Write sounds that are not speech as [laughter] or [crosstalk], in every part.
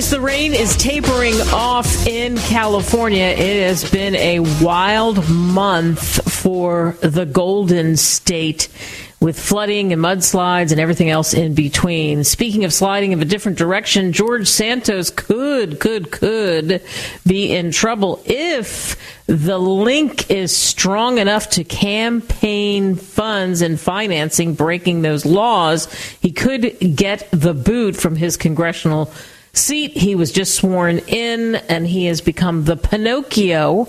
The rain is tapering off in California. It has been a wild month for the Golden State with flooding and mudslides and everything else in between. Speaking of sliding in a different direction, George Santos could, could, could be in trouble if the link is strong enough to campaign funds and financing breaking those laws. He could get the boot from his congressional seat. He was just sworn in and he has become the Pinocchio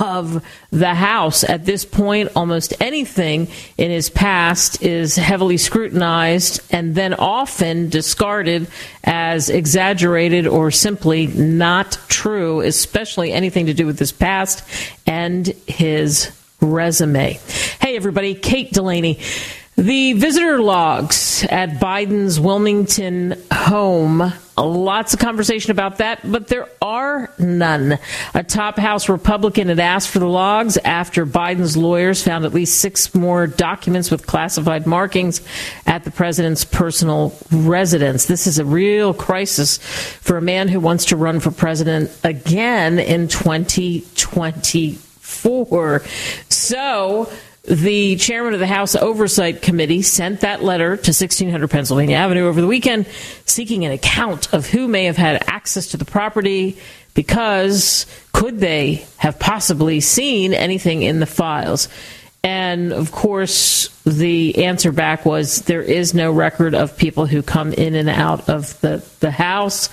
of the House. At this point, almost anything in his past is heavily scrutinized and then often discarded as exaggerated or simply not true, especially anything to do with his past and his resume. Hey, everybody, Kate Delaney. The visitor logs at Biden's Wilmington home. Lots of conversation about that, but there are none. A top House Republican had asked for the logs after Biden's lawyers found at least six more documents with classified markings at the president's personal residence. This is a real crisis for a man who wants to run for president again in 2024. So, the chairman of the House Oversight Committee sent that letter to 1600 Pennsylvania Avenue over the weekend seeking an account of who may have had access to the property because could they have possibly seen anything in the files? And of course, the answer back was there is no record of people who come in and out of the, the House.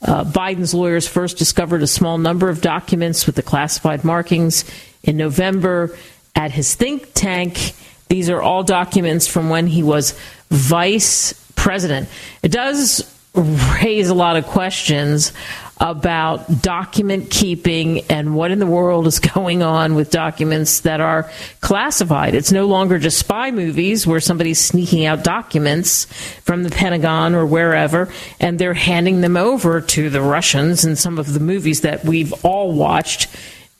Uh, Biden's lawyers first discovered a small number of documents with the classified markings in November at his think tank. These are all documents from when he was vice president. It does raise a lot of questions about document keeping and what in the world is [laughs] going on with documents that are classified. It's no longer just spy movies where somebody's sneaking out documents from the Pentagon or wherever and they're handing them over to the Russians in some of the movies that we've all watched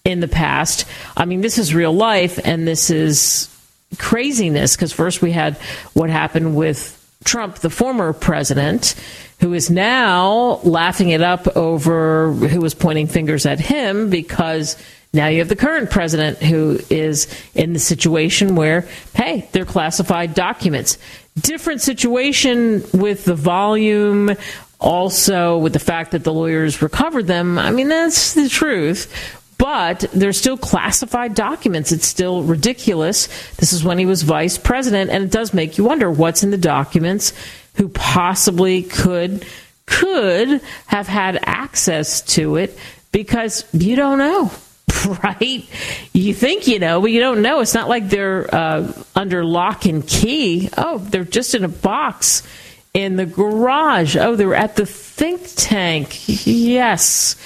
in the past. I mean, this is real life and this is craziness because first we had what happened with Trump, the former president, who is now laughing it up over who was pointing fingers at him because now you have the current president who is in the situation where, hey, they're classified documents. Different situation with the volume, also with the fact that the lawyers recovered them. I mean, that's the truth but they're still classified documents. It's still ridiculous. This is when he was vice president, and it does make you wonder what's in the documents, who possibly could could have had access to it because you don't know. [laughs] Right? You think you know, but you don't know. It's not like they're uh, under lock and key. Oh, they're just in a box in the garage. Oh, they're at the think tank. Yes.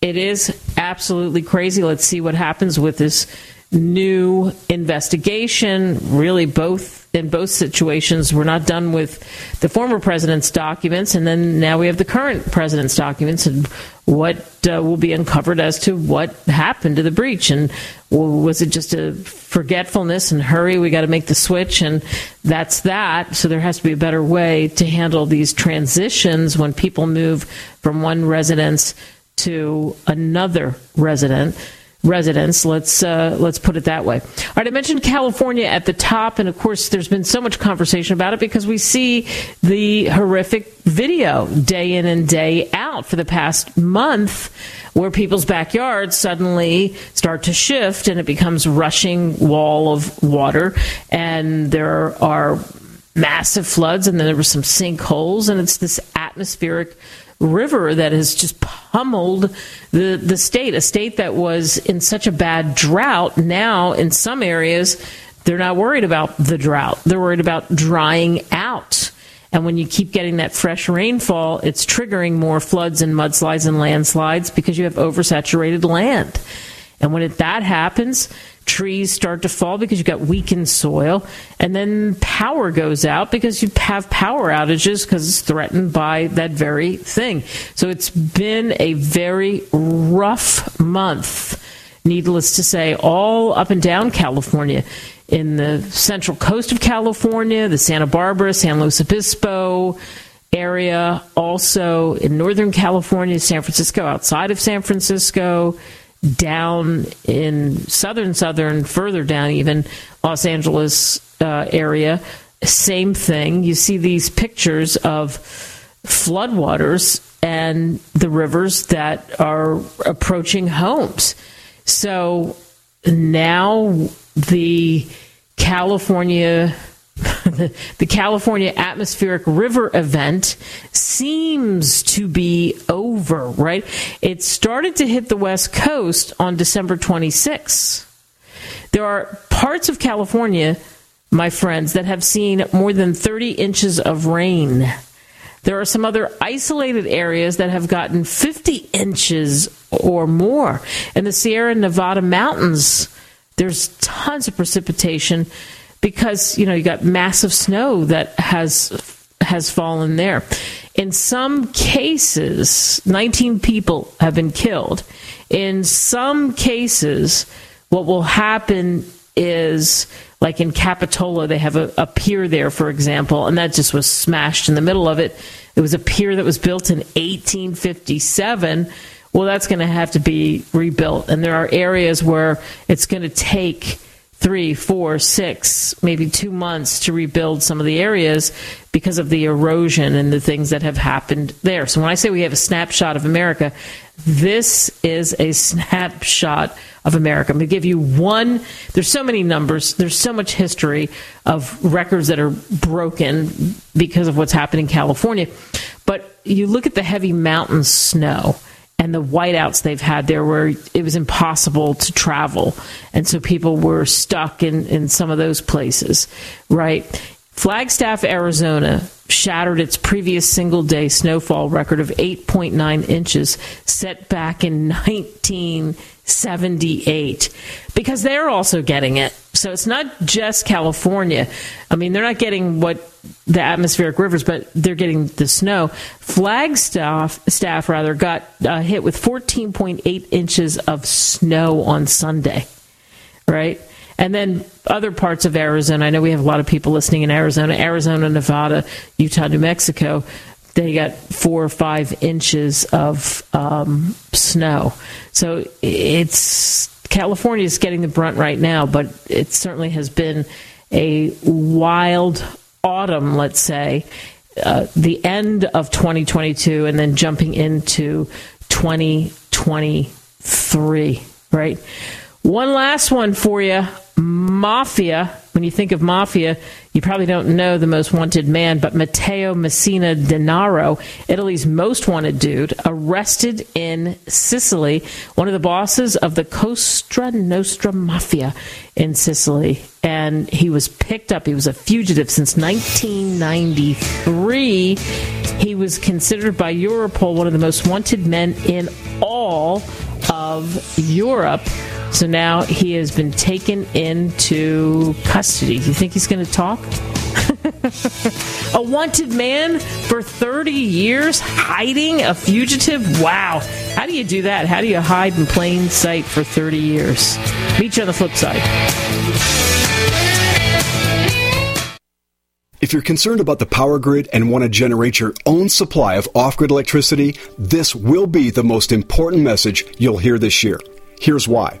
It is absolutely crazy. Let's see what happens with this new investigation. Really, both in both situations, we're not done with the former president's documents, and then now we have the current president's documents, and what uh, will be uncovered as to what happened to the breach, and was it just a forgetfulness and hurry? We got to make the switch, and that's that. So there has to be a better way to handle these transitions when people move from one residence to another resident residence. Let's uh, let's put it that way. All right, I mentioned California at the top, and of course, there's been so much conversation about it because we see the horrific video day in and day out for the past month, where people's backyards suddenly start to shift and it becomes rushing wall of water, and there are massive floods, and then there were some sinkholes, and it's this atmospheric river that has just pummeled the, the state, a state that was in such a bad drought. Now, in some areas, they're not worried about the drought. They're worried about drying out. And when you keep getting that fresh rainfall, it's triggering more floods and mudslides and landslides because you have oversaturated land. And when it, that happens, trees start to fall because you've got weakened soil, and then power goes out because you have power outages because it's threatened by that very thing. So it's been a very rough month, needless to say, all up and down California. In the central coast of California, the Santa Barbara, San Luis Obispo, area, also in Northern California, San Francisco, outside of San Francisco, down in southern, southern, further down, even Los Angeles uh, area. Same thing. You see these pictures of floodwaters and the rivers that are approaching homes. So now the California the California Atmospheric River event seems to be over, right? It started to hit the West Coast on December 26. There are parts of California, my friends, that have seen more than 30 inches of rain. There are some other isolated areas that have gotten 50 inches or more. In the Sierra Nevada mountains, there's tons of precipitation because you know you got massive snow that has has fallen there. In some cases, 19 people have been killed. In some cases, what will happen is like in Capitola, they have a, a, pier there, for example, and that just was smashed in the middle of it. It was a pier that was built in 1857. Well, that's going to have to be rebuilt. And there are areas where it's going to take three, four, six, maybe two months to rebuild some of the areas because of the erosion and the things that have happened there. So when I say we have a snapshot of America, this is a [laughs] snapshot of America. I'm going to give you one. There's so many numbers. There's so much history of records that are broken because of what's happened in California. But you look at the heavy mountain snow and the whiteouts they've had there where it was impossible to travel. And so people were stuck in, in some of those places, right? Flagstaff, Arizona shattered its previous single day snowfall record of 8.9 inches set back in 1978 because they're also getting it. So it's not just California. I mean, they're not getting what the atmospheric rivers, but they're getting the snow. Flagstaff staff rather got uh, hit with 14.8 inches of snow on Sunday, right? And then other parts of Arizona. I know we have a lot of people listening in Arizona, Arizona, Nevada, Utah, New Mexico. They got four or five inches of um, snow. So it's California is getting the brunt right now, but it certainly has been a wild autumn, let's say, uh, the end of 2022 and then jumping into 2023, right? One last one for you Mafia. When you think of mafia, you probably don't know the most wanted man, but Matteo Messina Denaro, Italy's most wanted dude, arrested in Sicily, one of the bosses of the Cosa Nostra Mafia in Sicily. And he was picked up. He was a fugitive since 1993. He was considered by Europol one of the most wanted men in all of Europe. So now he has been taken into custody. Do you think he's going to talk? [laughs] a wanted man for 30 years hiding a fugitive? Wow. How do you do that? How do you hide in plain sight for 30 years? Meet you on the flip side. If you're concerned about the power grid and want to generate your own supply of off grid electricity, this will be the most important message you'll hear this year. Here's why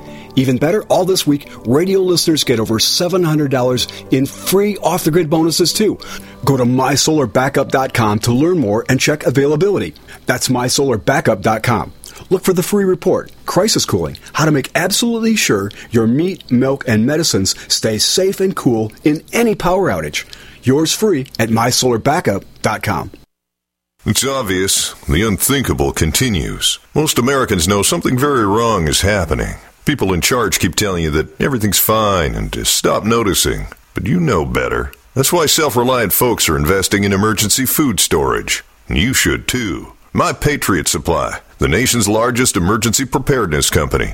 Even better, all this week, radio listeners get over $700 in free off the grid bonuses too. Go to mysolarbackup.com to learn more and check availability. That's mysolarbackup.com. Look for the free report, Crisis Cooling, how to make absolutely sure your meat, milk, and medicines stay safe and cool in any power outage. Yours free at mysolarbackup.com. It's obvious. The unthinkable continues. Most Americans know something very wrong is happening. People in charge keep telling you that everything's fine and to stop noticing. But you know better. That's why self reliant folks are investing in emergency food storage. And You should too. My Patriot Supply, the nation's largest emergency preparedness company,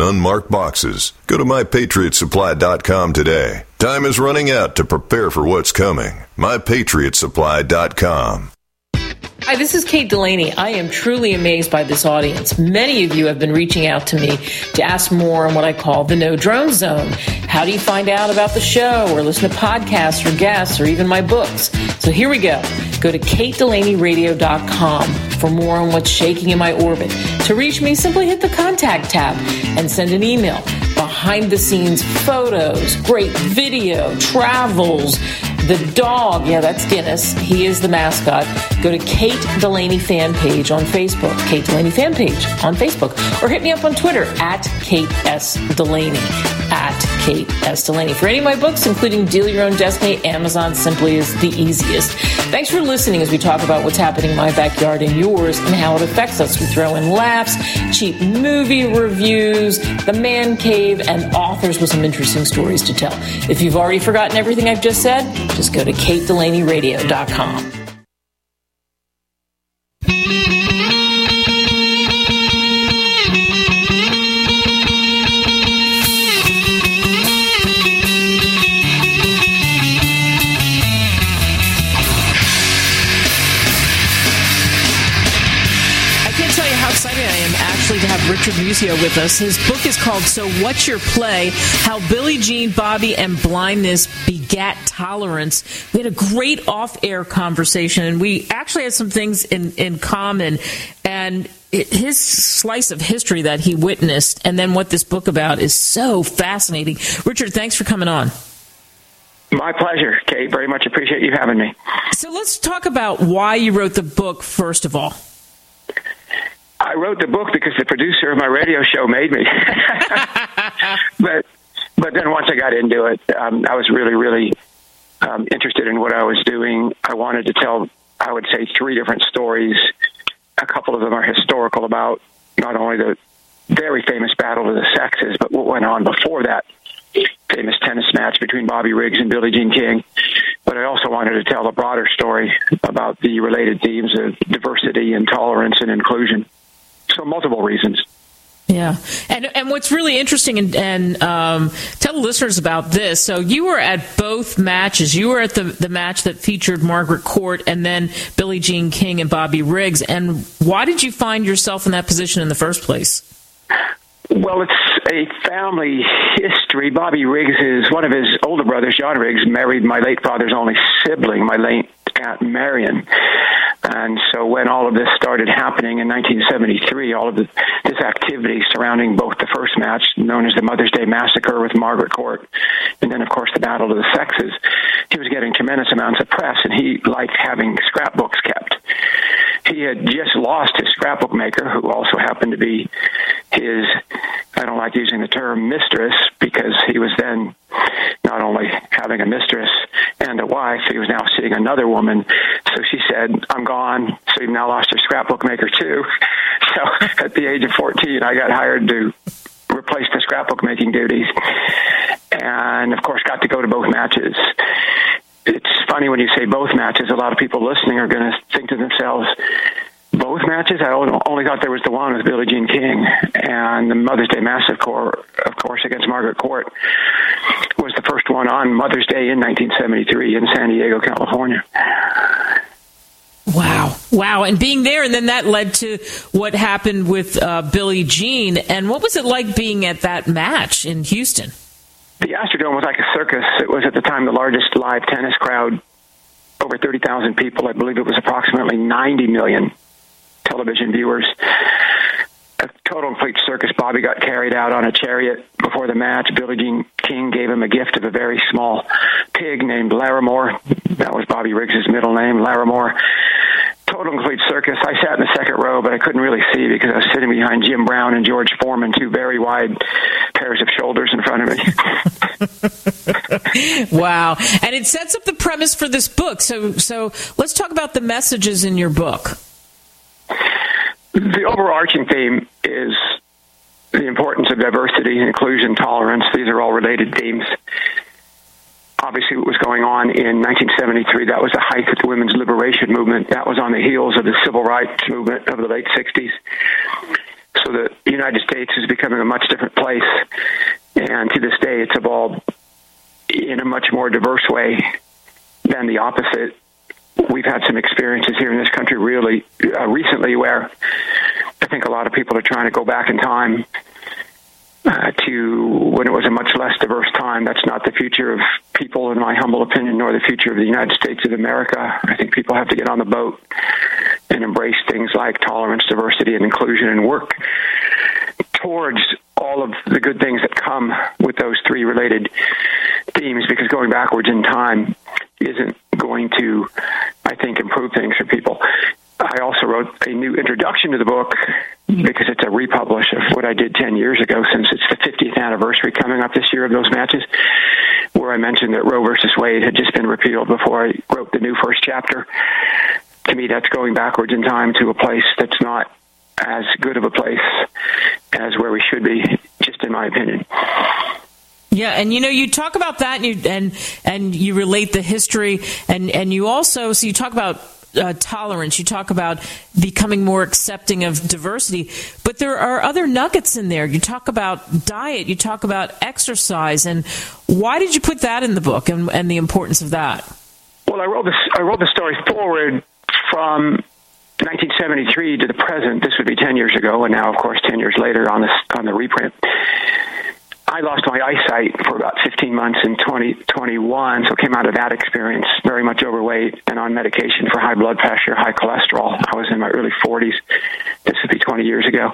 unmarked boxes. Go to mypatriotsupply.com today. Time is running out to prepare for what's coming. mypatriotsupply.com. Hi, this is Kate Delaney. I am truly amazed by this audience. Many of you have been reaching out to me to ask more on what I call the No Drone Zone. How do you find out about the show or listen to podcasts or guests or even my books? So here we go. Go to katedelaneyradio.com for more on what's shaking in my orbit. To reach me, simply hit the contact tab and send an email. Behind the scenes photos, great video, travels, the dog, yeah, that's Guinness. He is the mascot. Go to Kate Delaney fan page on Facebook, Kate Delaney fan page on Facebook, or hit me up on Twitter at Kate S. Delaney. At Kate S. Delaney. For any of my books, including Deal Your Own Destiny, Amazon simply is the easiest. Thanks for listening as we talk about what's happening in my backyard and yours and how it affects us. We throw in laughs, cheap movie reviews, the man cave, and authors with some interesting stories to tell. If you've already forgotten everything I've just said, just go to katedelaneyradio.com. Musio with us. His book is called So What's Your Play? How Billie Jean, Bobby, and Blindness Begat Tolerance. We had a great off air conversation, and we actually had some things in, in common. And his slice of history that he witnessed, and then what this book about is so fascinating. Richard, thanks for coming on. My pleasure, Kate. Very much appreciate you having me. So let's talk about why you wrote the book, first of all. I wrote the book because the producer of my radio show made me. [laughs] but but then once I got into it, um, I was really really um, interested in what I was doing. I wanted to tell, I would say, three different stories. A couple of them are historical about not only the very famous battle of the sexes, but what went on before that famous tennis match between Bobby Riggs and Billie Jean King. But I also wanted to tell a broader story about the related themes of diversity and tolerance and inclusion. So multiple reasons. Yeah, and and what's really interesting, and, and um, tell the listeners about this. So you were at both matches. You were at the the match that featured Margaret Court, and then Billie Jean King and Bobby Riggs. And why did you find yourself in that position in the first place? Well, it's a family history. Bobby Riggs is one of his older brothers, John Riggs, married my late father's only sibling, my late Aunt Marion. And so when all of this started happening in 1973, all of the, this activity surrounding both the first match, known as the Mother's Day Massacre with Margaret Court, and then, of course, the Battle of the Sexes, he was getting tremendous amounts of press, and he liked having scrapbooks kept. He had just lost his scrapbook maker, who also happened to be his, I don't like using the term mistress, because he was then not only having a mistress and a wife, he was now seeing another woman. So she said, I'm gone. So you've now lost your scrapbook maker too. [laughs] So at the age of 14, I got hired to replace the scrapbook making duties. And of course, got to go to both matches. It's funny when you say both matches, a lot of people listening are going to think to themselves, both matches. I only thought there was the one with Billie Jean King, and the Mother's Day Massacre, of course, against Margaret Court was the first one on Mother's Day in 1973 in San Diego, California. Wow. Wow. And being there, and then that led to what happened with uh, Billie Jean. And what was it like being at that match in Houston? The Astrodome was like a circus. It was at the time the largest live tennis crowd, over 30,000 people. I believe it was approximately 90 million television viewers. A total complete circus. Bobby got carried out on a chariot before the match. Billie Jean King gave him a gift of a very small pig named Larimore. That was Bobby Riggs' middle name, Larimore total complete circus. I sat in the second row, but I couldn't really see because I was sitting behind Jim Brown and George Foreman, two very wide pairs of shoulders in front of me. [laughs] wow. And it sets up the premise for this book. So so let's talk about the messages in your book. The overarching theme is the importance of diversity, inclusion, tolerance. These are all related themes obviously what was going on in 1973. That was the height of the women's liberation movement. That was on the heels of the civil rights movement of the late 60s. So the United States is becoming a much different place. And to this day, it's evolved in a much more diverse way than the opposite. We've had some experiences here in this country really uh, recently where I think a lot of people are trying to go back in time uh, to when it was a much less diverse time. That's not the future of people, in my humble opinion, nor the future of the United States of America. I think people have to get on the boat and embrace things like tolerance, diversity, and inclusion and work towards all of the good things that come with those three related themes because going backwards in time isn't going to, I think, improve things for people. I also wrote a new introduction to the book because it's a republish of what I did 10 years ago since it's the 50th anniversary coming up this year of those matches, where I mentioned that Roe versus Wade had just been repealed before I wrote the new first chapter. To me, that's going backwards in time to a place that's not as good of a place as where we should be, just in my opinion. Yeah, and you know, you talk about that, and you, and and you relate the history, and and you also so you talk about uh, tolerance. You talk about becoming more accepting of diversity, but there are other nuggets in there. You talk about diet. You talk about exercise, and why did you put that in the book and, and the importance of that? Well, I wrote this. I wrote the story forward from 1973 to the present. This would be 10 years ago, and now, of course, 10 years later on this on the reprint. I lost my eyesight for about 15 months in 2021, so came out of that experience very much overweight and on medication for high blood pressure, high cholesterol. I was in my early 40s. This would be 20 years ago.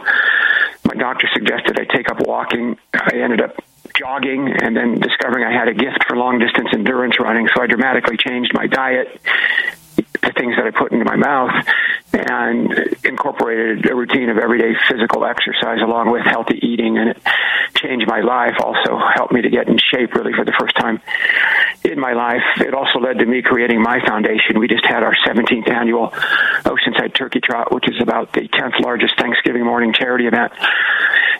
My doctor suggested I take up walking. I ended up jogging and then discovering I had a gift for long distance endurance running, so I dramatically changed my diet, the things that I put into my mouth, and incorporated a routine of everyday physical exercise along with healthy eating and it changed my life also helped me to get in shape really for the first time in my life. It also led to me creating my foundation. We just had our 17th annual oceanside turkey trot which is about the 10th largest thanksgiving morning charity event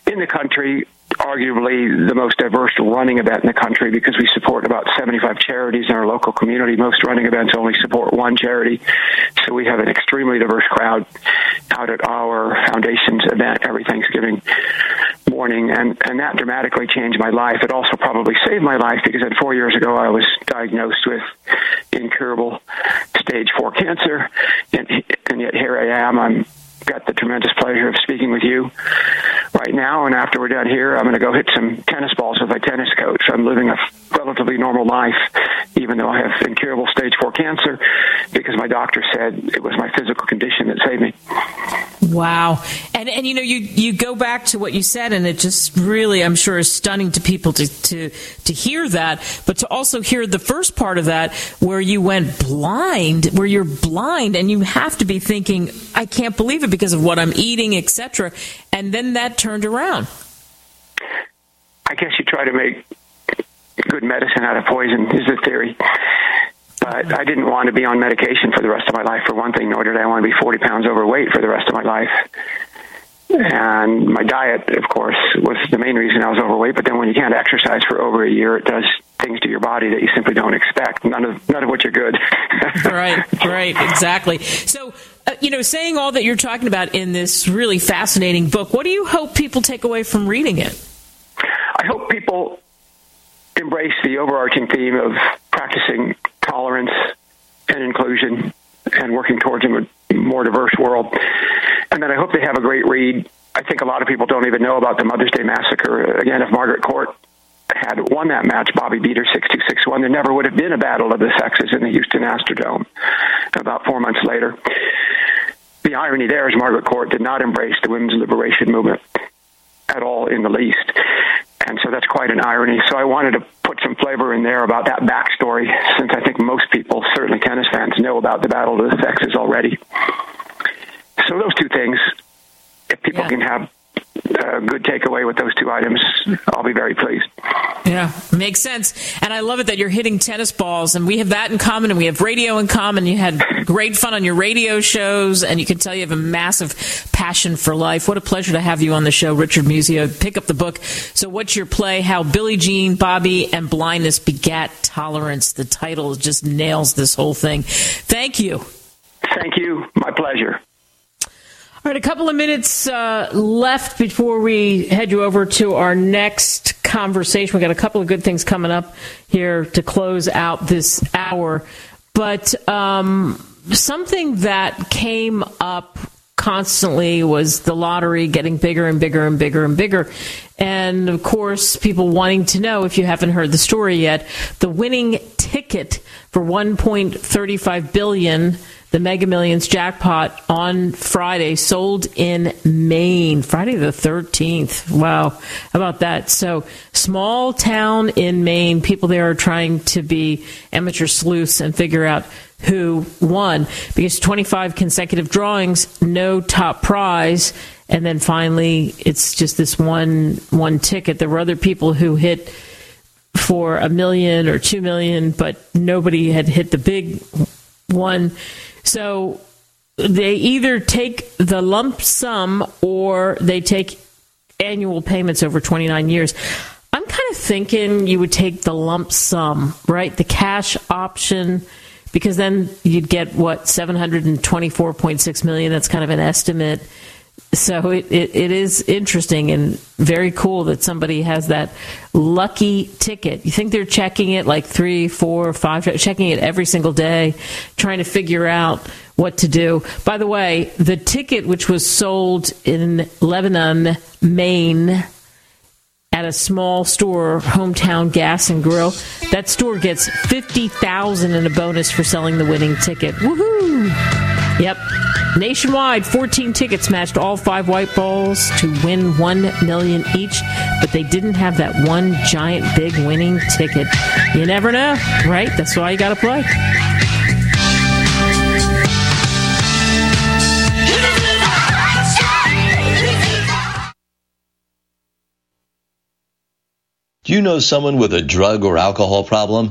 in the country arguably the most diverse running event in the country because we support about 75 charities in our local community. Most running events only support one charity. So we have an extremely diverse crowd out at our foundation's event every Thanksgiving morning. And, and that dramatically changed my life. It also probably saved my life because at four years ago I was diagnosed with incurable stage four cancer. And, and yet here I am. I'm got the tremendous pleasure of speaking with you right now. And after we're done here, I'm going to go hit some tennis balls with my tennis coach. I'm living a relatively normal life, even though I have incurable stage four cancer, because my doctor said it was my physical condition that saved me. Wow. And and you know you you go back to what you said and it just really I'm sure is stunning to people to to to hear that but to also hear the first part of that where you went blind where you're blind and you have to be thinking I can't believe it because of what I'm eating etc and then that turned around. I guess you try to make good medicine out of poison is the theory. But I didn't want to be on medication for the rest of my life, for one thing, nor did I want to be 40 pounds overweight for the rest of my life. And my diet, of course, was the main reason I was overweight. But then when you can't exercise for over a year, it does things to your body that you simply don't expect. None of none of which are good. [laughs] right, right, exactly. So uh, uh, you know, saying all that you're talking about in this really fascinating book, what do you hope people take away from reading it? I hope people embrace the overarching theme of practicing tolerance and inclusion and working towards a more diverse world. And then I hope they have a great read. I think a lot of people don't even know about the Mother's Day Massacre. Again, if Margaret Court had won that match, Bobby beat her 6 2 6 1, there never would have been a battle of the sexes in the Houston Astrodome about four months later. The irony there is Margaret Court did not embrace the women's liberation movement at all in the least. And so that's quite an irony. So I wanted to put some flavor in there about that backstory, since I think most people, certainly tennis fans, know about the battle of the sexes already. So those two things, if people yeah. can have a good takeaway with those two items, I'll be very pleased. Yeah, makes sense. And I love it that you're hitting tennis balls, and we have that in common, and we have radio in common. You had great fun on your radio shows, and you can tell you have a massive passion for life. What a pleasure to have you on the show, Richard Musio. Pick up the book. So, what's your play? How Billie Jean, Bobby, and blindness begat tolerance. The title just nails this whole thing. Thank you. Thank you. My pleasure. All right, a couple of minutes uh, left before we head you over to our next conversation. We've got a couple of good things coming up here to close out this hour, but um, something that came up constantly was the lottery getting bigger and bigger and bigger and bigger. And of course, people wanting to know if you haven't heard the story yet, the winning ticket for 1.35 billion the Mega Millions jackpot on Friday, sold in Maine, Friday the 13th. Wow. How about that? So, small town in Maine, people there are trying to be amateur sleuths and figure out who won because 25 consecutive drawings, no top prize. And then finally, it's just this one one ticket. There were other people who hit for a million or two million, but nobody had hit the big one. So they either take the lump sum or they take annual payments over 29 years. I'm kind of thinking you would take the lump sum, right? The cash option because then you'd get what 724.6 million that's kind of an estimate so it, it, it is interesting and very cool that somebody has that lucky ticket. You think they're checking it like three, four, five, checking it every single day, trying to figure out what to do. By the way, the ticket which was sold in Lebanon, Maine, at a small store, hometown gas and grill, that store gets fifty thousand in a bonus for selling the winning ticket. Woohoo! Yep. Nationwide, 14 tickets matched all five white balls to win 1 million each, but they didn't have that one giant big winning ticket. You never know, right? That's why you got to play. Do you know someone with a drug or alcohol problem?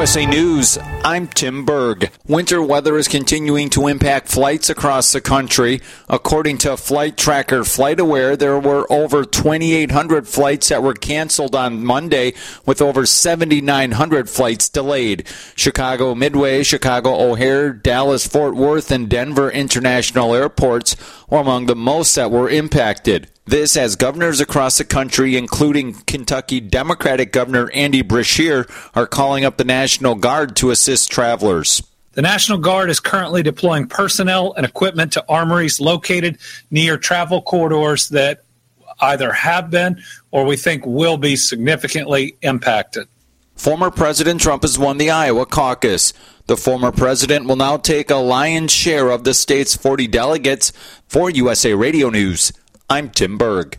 USA News, I'm Tim Berg. Winter weather is continuing to impact flights across the country. According to flight tracker FlightAware, there were over 2,800 flights that were canceled on Monday, with over 7,900 flights delayed. Chicago Midway, Chicago O'Hare, Dallas Fort Worth, and Denver International airports were among the most that were impacted. This as governors across the country, including Kentucky Democratic Governor Andy Beshear, are calling up the National Guard to assist travelers. The National Guard is currently deploying personnel and equipment to armories located near travel corridors that either have been or we think will be significantly impacted. Former President Trump has won the Iowa caucus. The former president will now take a lion's share of the state's 40 delegates. For USA Radio News, I'm Tim Berg.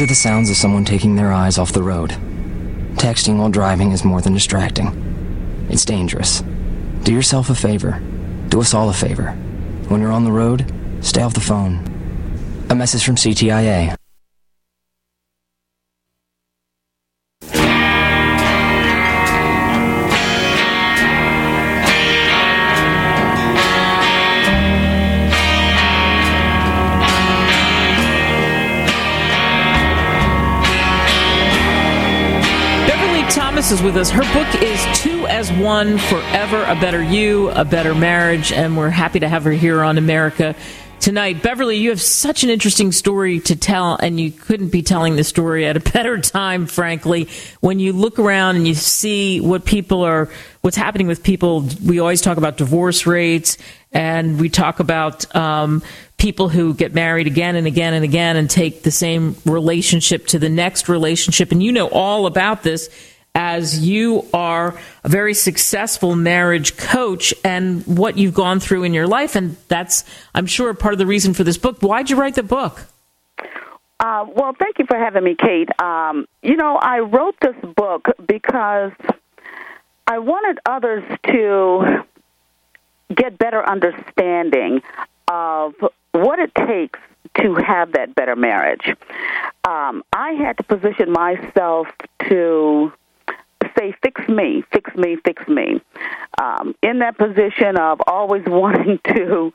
These are the sounds of someone taking their eyes off the road. Texting while driving is more than distracting. It's dangerous. Do yourself a favor. Do us all a favor. When you're on the road, stay off the phone. A message from CTIA. Is with us. Her book is Two as One Forever, A Better You, A Better Marriage, and we're happy to have her here on America tonight. Beverly, you have such an interesting story to tell, and you couldn't be telling the story at a [laughs] better time, frankly. When you look around and you see what people are, what's happening with people, we always talk about divorce rates, and we talk about um, people who get married again and again and again and take the same relationship to the next relationship. And you know all about this as you are a very successful marriage coach and what you've gone through in your life. And that's, I'm sure, part of the reason for this book. Why'd you write the book? Uh, well, thank you for having me, Kate. Um, you know, I wrote this book because I wanted others to get better understanding of what it takes to have that better marriage. Um, I had to position myself to say, fix me, fix me, fix me. Um, in that position of always [laughs] wanting to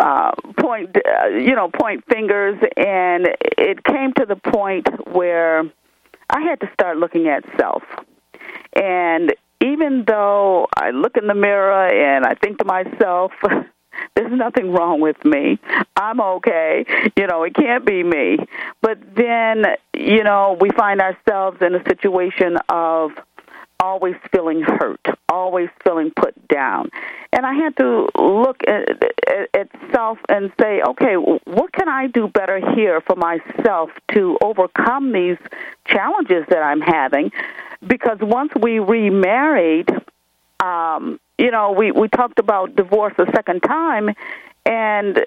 uh, point, uh, you know, point fingers, and it came to the point where I had to start looking at self. And even though I look in the mirror and I think to myself, [laughs] there's nothing wrong with me. I'm okay. You know, it can't be me. But then, you know, we find ourselves in a situation of always feeling hurt, always feeling put down. And I had to look at, at, at self and say, okay, what can I do better here for myself to overcome these challenges that I'm having? Because once we remarried, um, you know, we, we talked about divorce a second time, and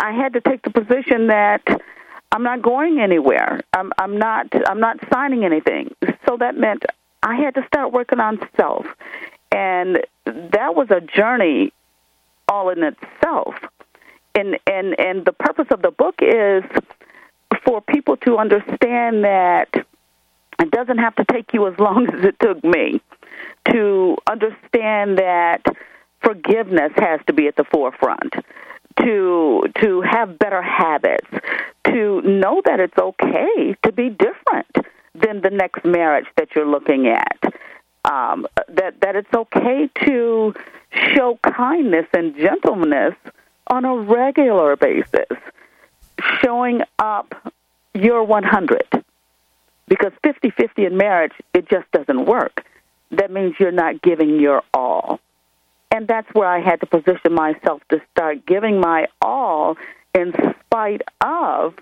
I had to take the position that I'm not going anywhere. I'm, I'm not. I'm not signing anything. So that meant I had to start working on self. And that was a journey all in itself. And and and the purpose of the book is for people to understand that it doesn't have to take you as long [laughs] as it took me to understand that forgiveness has to be at the forefront to to have better habits to know that it's okay to be different than the next marriage that you're looking at. Um, that that it's okay to show kindness and gentleness on a regular basis showing up your 100 because 50-50 in marriage it just doesn't work. That means you're not giving your all. And that's where I had to position myself to start giving my all in spite of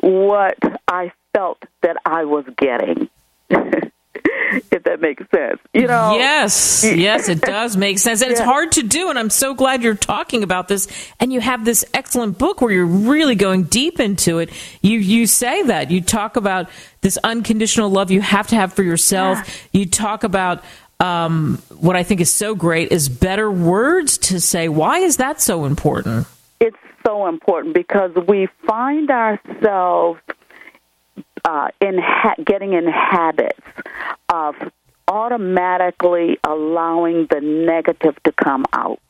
what I felt that I was getting. [laughs] if that makes sense. You know. Yes. [laughs] Yes, it does make sense. And yeah. it's hard to do and I'm so glad you're talking about this and you have this excellent book where you're really going deep into it. You you say that. You talk about this unconditional love you have to have for yourself. Yeah. You talk about um, what I think is so great is better words to say. Why is that so important? It's so important because we find ourselves uh, in ha- getting in habits of automatically allowing the negative to come out.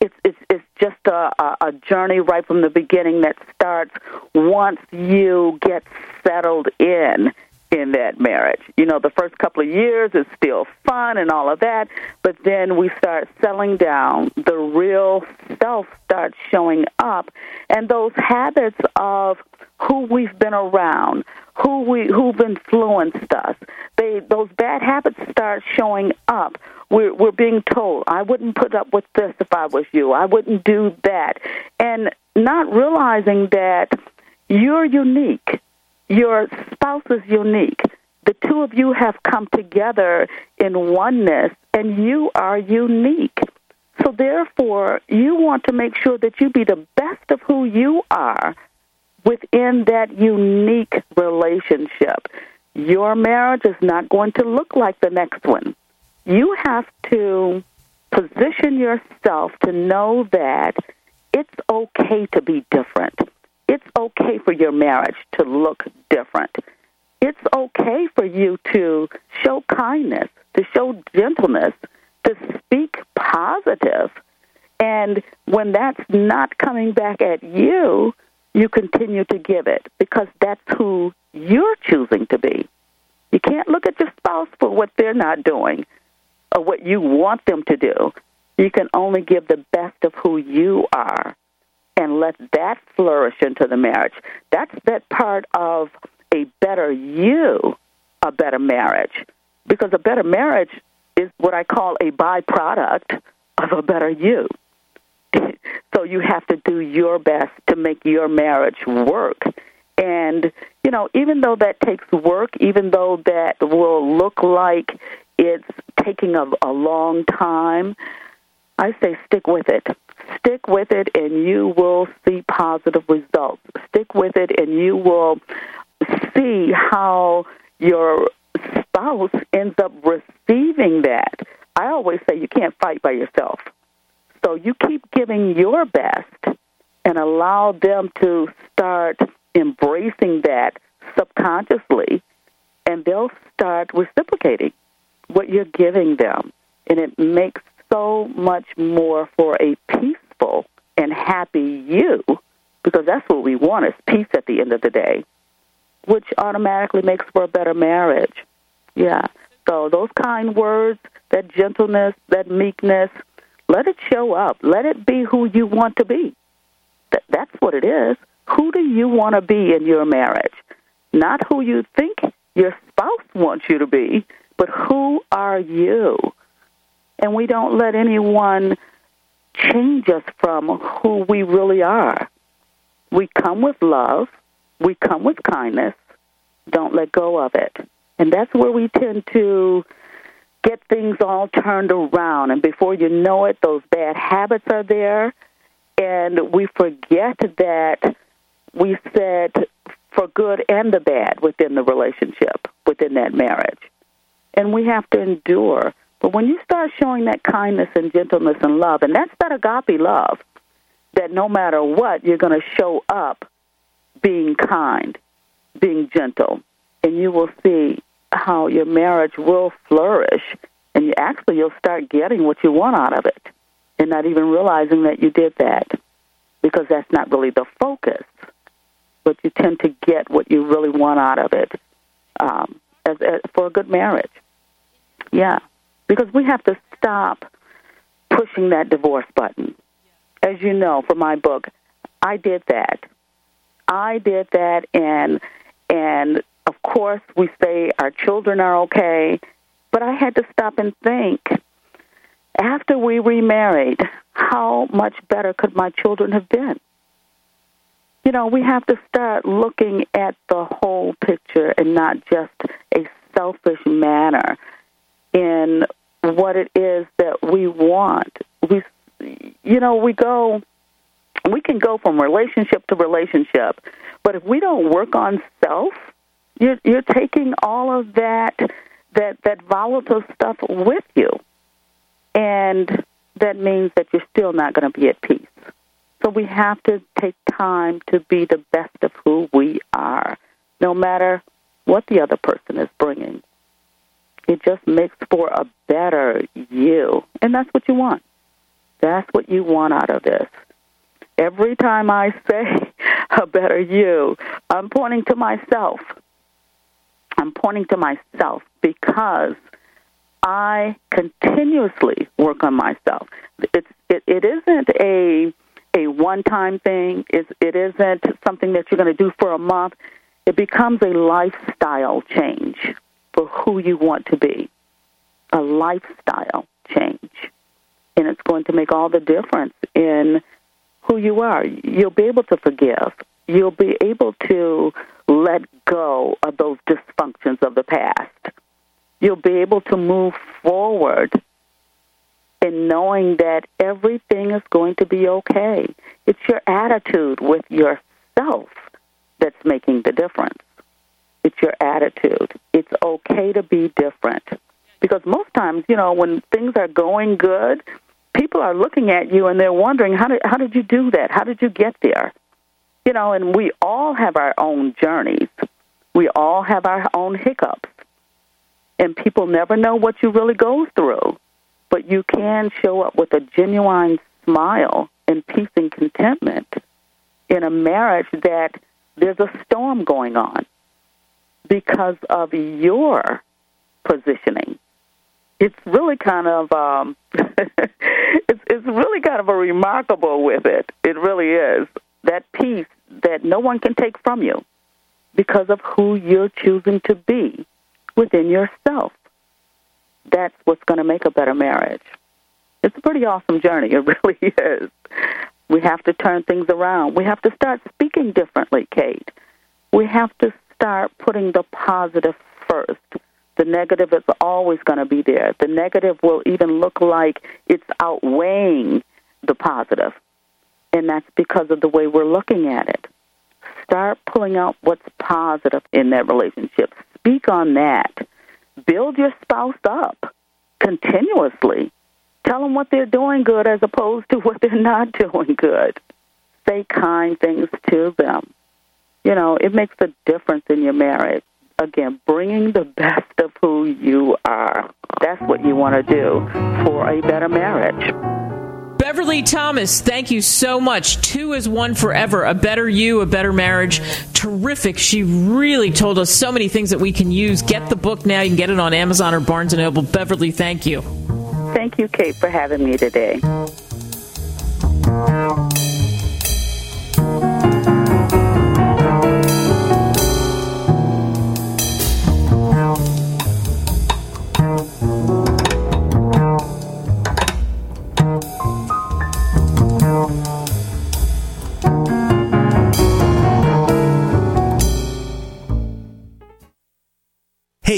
It's, it's, it's just a, a journey right from the beginning that starts once you get settled in in that marriage. You know, the first couple of years is still fun and all of that, but then we start settling down. The real self starts showing up, and those habits of who we've been around, who we who've influenced us, they those bad habits start showing up. We're we're being told, I wouldn't put up with this if I was you. I wouldn't do that, and not realizing that you're unique your spouse is unique. The two of you have come together in oneness, and you are unique. So, therefore, you want to make sure that you be the best of who you are within that unique relationship. Your marriage is not going to look like the next one. You have to position yourself to know that it's okay to be different. It's okay for your marriage to look different. It's okay for you to show kindness, to show gentleness, to speak positive. And when that's not coming back at you, you continue to give it because that's who you're choosing to be. You can't look at your spouse for what they're not doing or what you want them to do. You can only give the best of who you are and let that flourish into the marriage. That's that part of a better you, a better marriage. Because a better marriage is what I call a byproduct of a better you. [laughs] so you have to do your best to make your marriage work. And, you know, even though that takes work, even though that will look like it's taking a, a long time, I say stick with it Stick with it and you will see positive results. Stick with it and you will see how your spouse ends up receiving that. I always say you can't fight by yourself. So you keep giving your best and allow them to start embracing that subconsciously, and they'll start reciprocating what you're giving them. And it makes so much more for a peaceful and happy you, because that's what we want is peace at the end of the day, which automatically makes for a better marriage. Yeah. So those kind words, that gentleness, that meekness, let it show up. Let it be who you want to be. Th- that's what it is. Who do you want to be in your marriage? Not who you think your spouse wants you to be, but who are you? and we don't let anyone change us from who we really are. We come with love, we come with kindness, don't let go of it. And that's where we tend to get things all turned around. And before you know it, those bad habits are there. And we forget that we said for good and the bad within the relationship, within that marriage. And we have to endure but when you start showing that kindness and gentleness and love, and that's that agape love, that no matter what, you're going to show up being kind, being gentle, and you will see how your marriage will flourish and you actually you'll start getting what you want out of it and not even realizing that you did that because that's not really the focus. But you tend to get what you really want out of it um, as, as for a good marriage. Yeah. Because we have to stop pushing that divorce button. As you know from my book i did that. I did that and and of course we say our children are okay but I had to stop and think after we remarried, how much better could my children have been? You know, we have to start looking at the whole picture and not just a selfish manner in what it is that we want. We, you know, we go, we can go from relationship to relationship, but if we don't work on self, you're, you're taking all of that that that volatile stuff with you, and that means that you're still not going to be at peace. So we have to take time to be the best of who we are, no matter what the other person is bringing. It just makes for a better you, and that's what you want. That's what you want out of this. Every time I [laughs] say a better you, I'm pointing to myself I'm pointing to myself because I continuously work on myself. It's it, it isn't a a one time thing. It, it isn't something that you're going to do for a month. It becomes a lifestyle change for who you want to be. A lifestyle change. And it's going to make all the difference in who you are. You'll be able to forgive. You'll be able to let go of those dysfunctions of the past. You'll be able to move forward in knowing that everything is going to be okay. It's your attitude with yourself that's making the difference. It's your attitude. It's okay to be different. Because most times, you know, when things are going good, people are looking at you and they're wondering, how did, how did you do that? How did you get there? You know, and we all have our own journeys. We all have our own hiccups. And people never know what you really go through. But you can show up with a genuine smile and peace and contentment in a marriage that there's a storm going on because of your positioning. It's really kind of um, [laughs] it's it's really kind of a remarkable with it. It really is that peace that no one can take from you because of who you're choosing to be within yourself. That's what's going to make a better marriage. It's a pretty awesome journey. It [laughs] really is. We have to turn things around. We have to start speaking differently, Kate. We have to start putting the positive first. The negative is always going to be there. The negative will even look like it's outweighing the positive. And that's because of the way we're looking at it. Start pulling out what's positive in that relationship. Speak on that. Build your spouse up continuously. Tell them what they're doing good as opposed to [laughs] what they're not doing good. Say kind things to them. You know, it makes a difference in your marriage. Again, bringing the best of who you are. That's what you want to do for a better marriage. Beverly Thomas, thank you so much. Two is one forever. A better you, a better marriage. Terrific. She really told us so many things that we can use. Get the book now. You can get it on Amazon or Barnes and Noble. Beverly, thank you. Thank you, Kate, for having me today.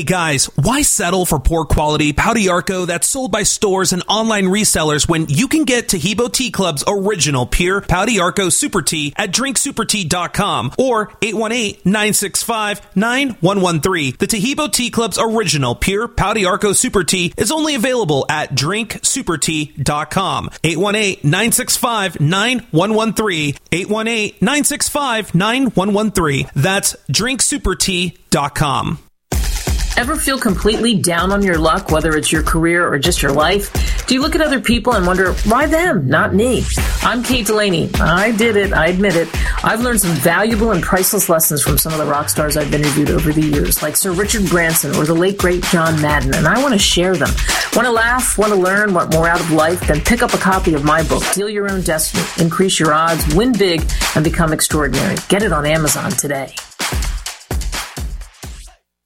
Guys, why settle for poor quality Pau d'Arco that's sold by stores and online resellers when you can get Taheebo Tea Club's original pure Pau d'Arco Super Tea at drinksupertea.com or 818-965-9113. The Taheebo Tea Club's original pure Pau d'Arco Super Tea is only available at drinksupertea.com. 818-965-9113. 818-965-9113. That's drinksupertea.com. Ever feel completely down on your luck, whether it's your career or just your life? Do you look at other people and wonder, why them, not me? I'm Kate Delaney. I did it. I admit it. I've learned some valuable and priceless lessons from some of the rock stars I've interviewed over the years, like Sir Richard Branson or the late great John Madden, and I want to share them. Want to laugh? Want to learn? Want more out of life? Then pick up a copy of my book, Deal Your Own Destiny, Increase Your Odds, Win Big, and Become Extraordinary. Get it on Amazon today.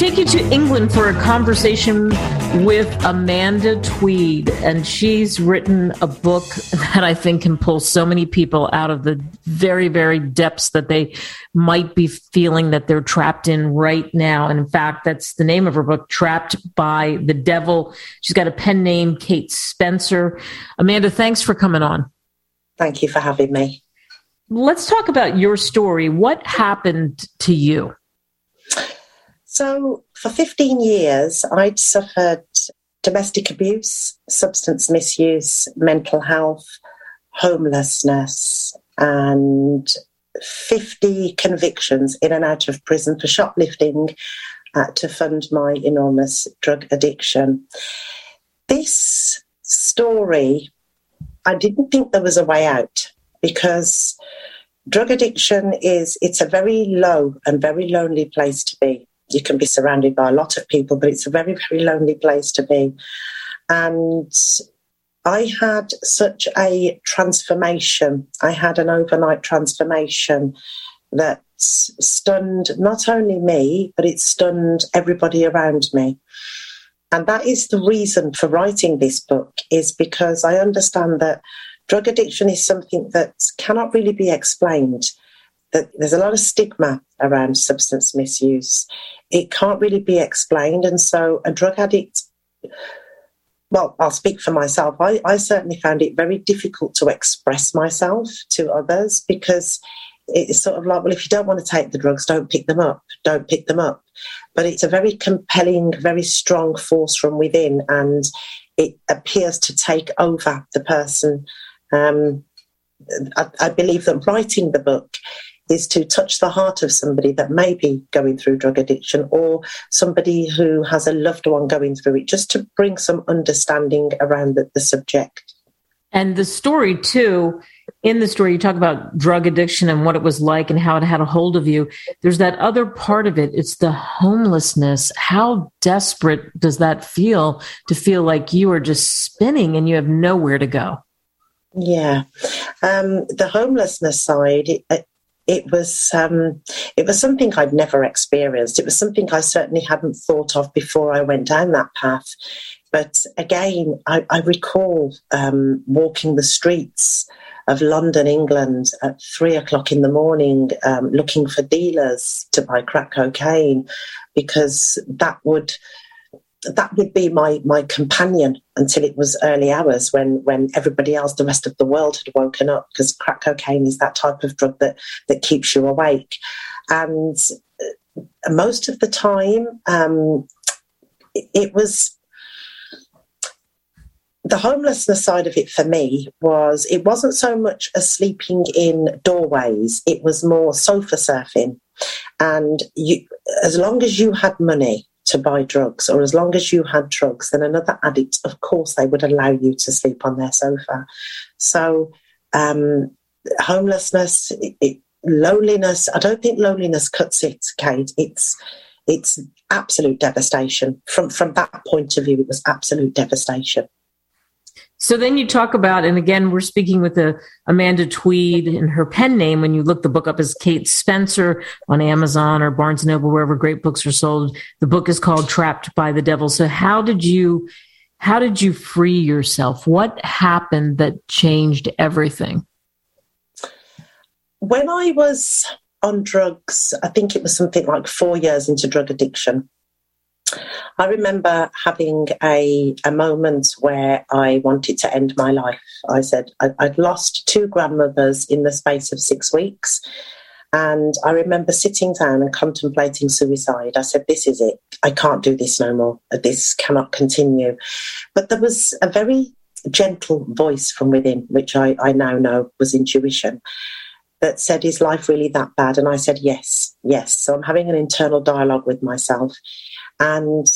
Take you to England for a conversation with Amanda Tweed, and she's written a book that I think can pull so many people out of the very, very depths that they might be feeling that they're trapped in right now. And in fact, that's the name of her book, Trapped by the Devil. She's got a pen name, Kate Spencer. Amanda, thanks for coming on. Thank you for having me. Let's talk about your story. What happened to you? So, for 15 years, I'd suffered domestic abuse, substance misuse, mental health, homelessness, and 50 convictions in and out of prison for shoplifting uh, to fund my enormous drug addiction. This story, I didn't think there was a way out because drug addiction is it's a very low and very lonely place to be you can be surrounded by a lot of people, but it's a very, very lonely place to be. And I had such a transformation. I had an overnight transformation that stunned not only me, but it stunned everybody around me. And that is the reason for writing this book, is because I understand that drug addiction is something that cannot really be explained. That there's a lot of stigma around substance misuse it can't really be explained. And so a drug addict well, I'll speak for myself. I, I certainly found it very difficult to express myself to others because it's sort of like, well, if you don't want to take the drugs, don't pick them up. Don't pick them up. But it's a very compelling, very strong force from within, and it appears to take over the person. Um, I, I believe that writing the book is to touch the heart of somebody that may be going through drug addiction or somebody who has a loved one going through it, just to bring some understanding around the, the subject. And the story, too, in the story, you talk about drug addiction and what it was like and how it had a hold of you. There's that other part of it. It's the homelessness. How desperate does that feel to feel like you are just spinning and you have nowhere to go? Yeah. Um, the homelessness side, it, it was um, it was something I'd never experienced. It was something I certainly hadn't thought of before I went down that path. But again, I, I recall um, walking the streets of London, England, at three o'clock in the morning, um, looking for dealers to buy crack cocaine, because that would that would be my my companion until it was early hours when when everybody else the rest of the world had woken up because crack cocaine is that type of drug that that keeps you awake. And uh, most of the time um, it, it was the homelessness side of it for me was it wasn't so much a sleeping in doorways it was more sofa surfing. And you as long as you had money to buy drugs, or as long as you had drugs, then another addict, of course, they would allow you to sleep on their sofa. So, um, homelessness, it, it, loneliness. I don't think loneliness cuts it, Kate. It's it's absolute devastation. From from that point of view, it was absolute devastation. So then you talk about, and again, we're speaking with Amanda Tweed and her pen name. When you look the book up as Kate Spencer on Amazon or Barnes and Noble, wherever great books are sold, the book is called Trapped by the Devil. So how did you, how did you free yourself? What happened that changed everything? When I was on drugs, I think it was something like four years into drug addiction. I remember having a, a moment where I wanted to end my life. I said I'd lost two grandmothers in the space of six weeks. And I remember sitting down and contemplating suicide. I said, This is it. I can't do this no more. This cannot continue. But there was a very gentle voice from within, which I, I now know was intuition, that said, Is life really that bad? And I said, Yes, yes. So I'm having an internal dialogue with myself. And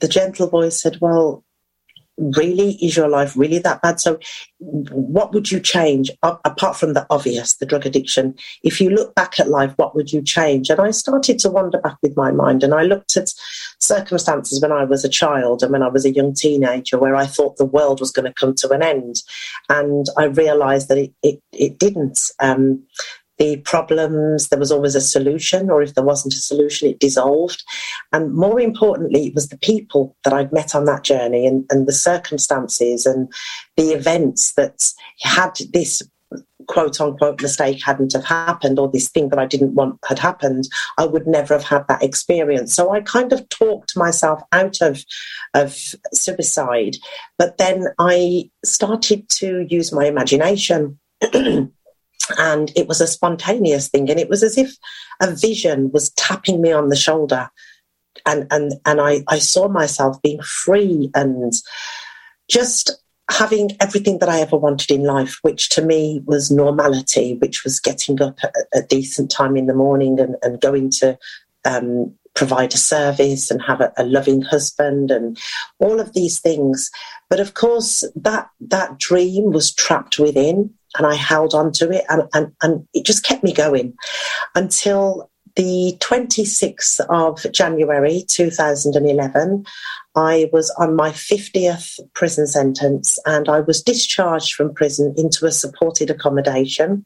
the gentle voice said, Well, really? Is your life really that bad? So, what would you change apart from the obvious, the drug addiction? If you look back at life, what would you change? And I started to wander back with my mind and I looked at circumstances when I was a child and when I was a young teenager where I thought the world was going to come to an end. And I realized that it, it, it didn't. Um, the problems, there was always a solution, or if there wasn't a solution, it dissolved. And more importantly, it was the people that I'd met on that journey and, and the circumstances and the events that had this quote unquote mistake hadn't have happened or this thing that I didn't want had happened, I would never have had that experience. So I kind of talked myself out of of suicide, but then I started to use my imagination. [clears throat] and it was a spontaneous thing and it was as if a vision was tapping me on the shoulder. And and and I, I saw myself being free and just having everything that I ever wanted in life, which to me was normality, which was getting up at a decent time in the morning and, and going to um, provide a service and have a, a, loving husband and all of these things. But of course, that that dream was trapped within and I held on to it and, and, and it just kept me going until the 26th of January 2011. I was on my 50th prison sentence and I was discharged from prison into a supported accommodation.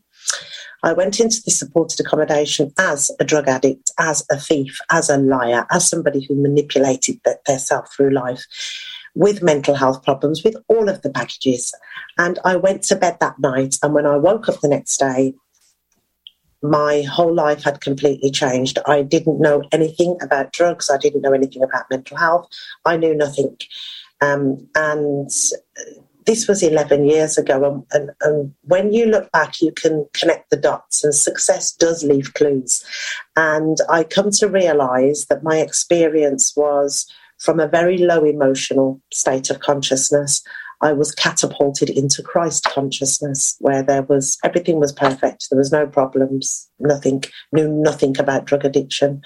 I went into the supported accommodation as a drug addict, as a thief, as a liar, as somebody who manipulated themselves through life with mental health problems, with all of the baggages. And I went to bed that night. And when I woke up the next day, my whole life had completely changed. I didn't know anything about drugs. I didn't know anything about mental health. I knew nothing. Um, and this was 11 years ago. And, and, and, when you look back, you can connect the dots, and success does leave clues. And I come to realize that my experience was from a very low emotional state of consciousness. I was catapulted into Christ consciousness, where there was everything was perfect. There was no problems, nothing, knew nothing about drug addiction.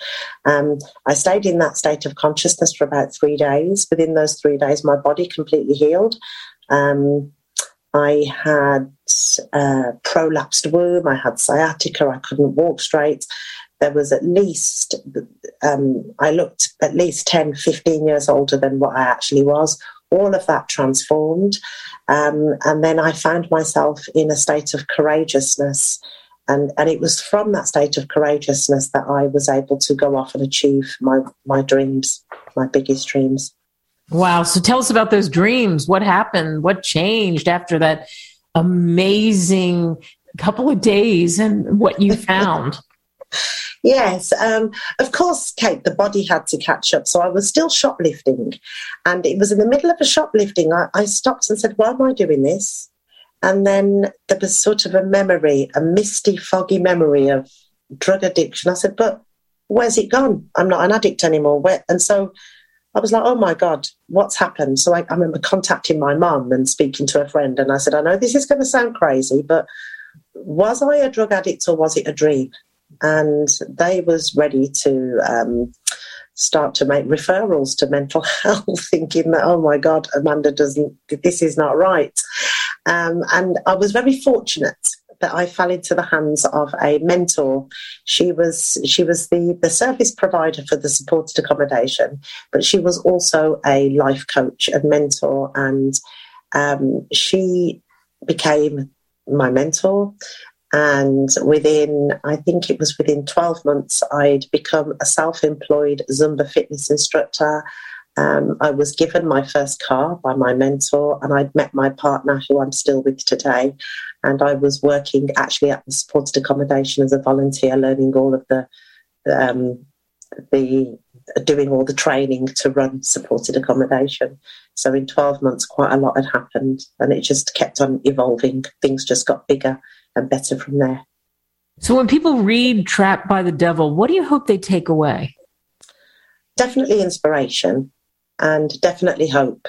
Um, I stayed in that state of consciousness for about three days. Within those three days, my body completely healed. Um, I had a prolapsed womb. I had sciatica. I couldn't walk straight. There was at least, um, I looked at least 10, 15 years older than what I actually was. All of that transformed. Um, and then I found myself in a state of courageousness. And, and it was from that state of courageousness that I was able to go off and achieve my, my dreams, my biggest dreams. Wow. So tell us about those dreams. What happened? What changed after that amazing couple of days and what you found? [laughs] yes. Um, of course, Kate, the body had to catch up. So I was still shoplifting. And it was in the middle of a shoplifting. I, I stopped and said, Why am I doing this? And then there was sort of a memory, a misty, foggy memory of drug addiction. I said, But where's it gone? I'm not an addict anymore. Where? And so I was like, oh my God, what's happened? So I, I remember contacting my mum and speaking to a friend. And I said, I know this is going to sound crazy, but was I a drug addict or was it a dream? And they was ready to um, start to make referrals to mental [laughs] health, thinking that, oh my God, Amanda doesn't, this is not right. Um, and I was very fortunate that I fell into the hands of a mentor. She was she was the the service provider for the supported accommodation, but she was also a life coach and mentor, and um, she became my mentor. And within, I think it was within 12 months, I'd become a self employed Zumba fitness instructor. Um, I was given my first car by my mentor, and I'd met my partner, who I'm still with today. And I was working actually at the supported accommodation as a volunteer, learning all of the um, the doing all the training to run supported accommodation. So in 12 months, quite a lot had happened, and it just kept on evolving. Things just got bigger and better from there. So when people read Trapped by the Devil, what do you hope they take away? Definitely inspiration and definitely hope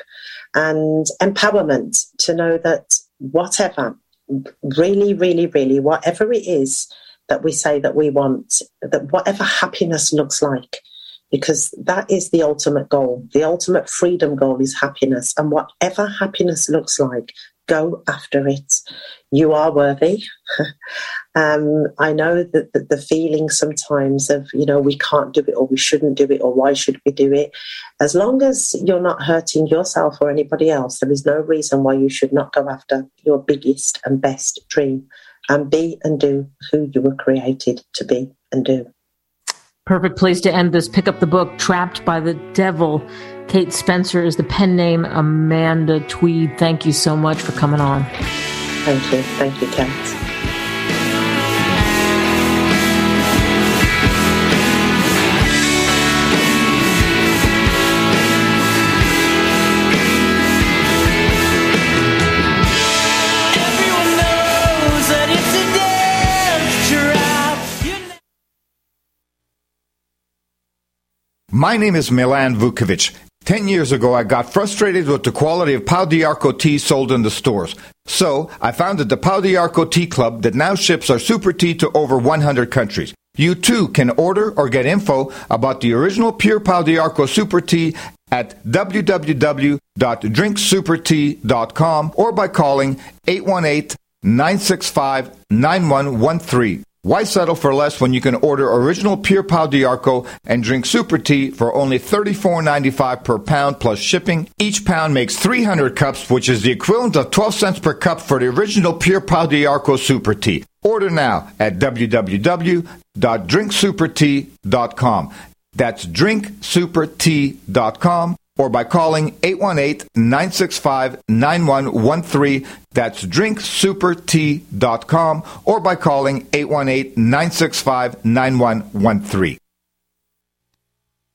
and empowerment to know that whatever, really, really, really, whatever it is that we say that we want, that whatever happiness looks like, because that is the ultimate goal. The ultimate freedom goal is happiness. And whatever happiness looks like, go after it. You are worthy. [laughs] um, I know that the, the feeling sometimes of, you know, we can't do it or we shouldn't do it or why should we do it. As long as you're not hurting yourself or anybody else, there is no reason why you should not go after your biggest and best dream and be and do who you were created to be and do. Perfect place to end this. Pick up the book, Trapped by the Devil Kate Spencer is the pen name Amanda Tweed. Thank you so much for coming on. Thank you. Thank you, Kate. My name is Milan Vukovic. Ten years ago, I got frustrated with the quality of Pau d'Arco tea sold in the stores. So, I founded the Pau d'Arco Tea Club that now ships our super tea to over 100 countries. You too can order or get info about the original pure Pau d'Arco super tea at www.drinksupertea.com or by calling 818 965 9113. Why settle for less when you can order original Pure Pau d'Arco and drink super tea for only $34.95 per pound plus shipping? Each pound makes 300 cups, which is the equivalent of 12 cents per cup for the original Pure Pau d'Arco super tea. Order now at www.drinksupertea.com. That's drinksupertea.com or by calling 818-965-9113. That's drinksupertea.com or by calling 818-965-9113.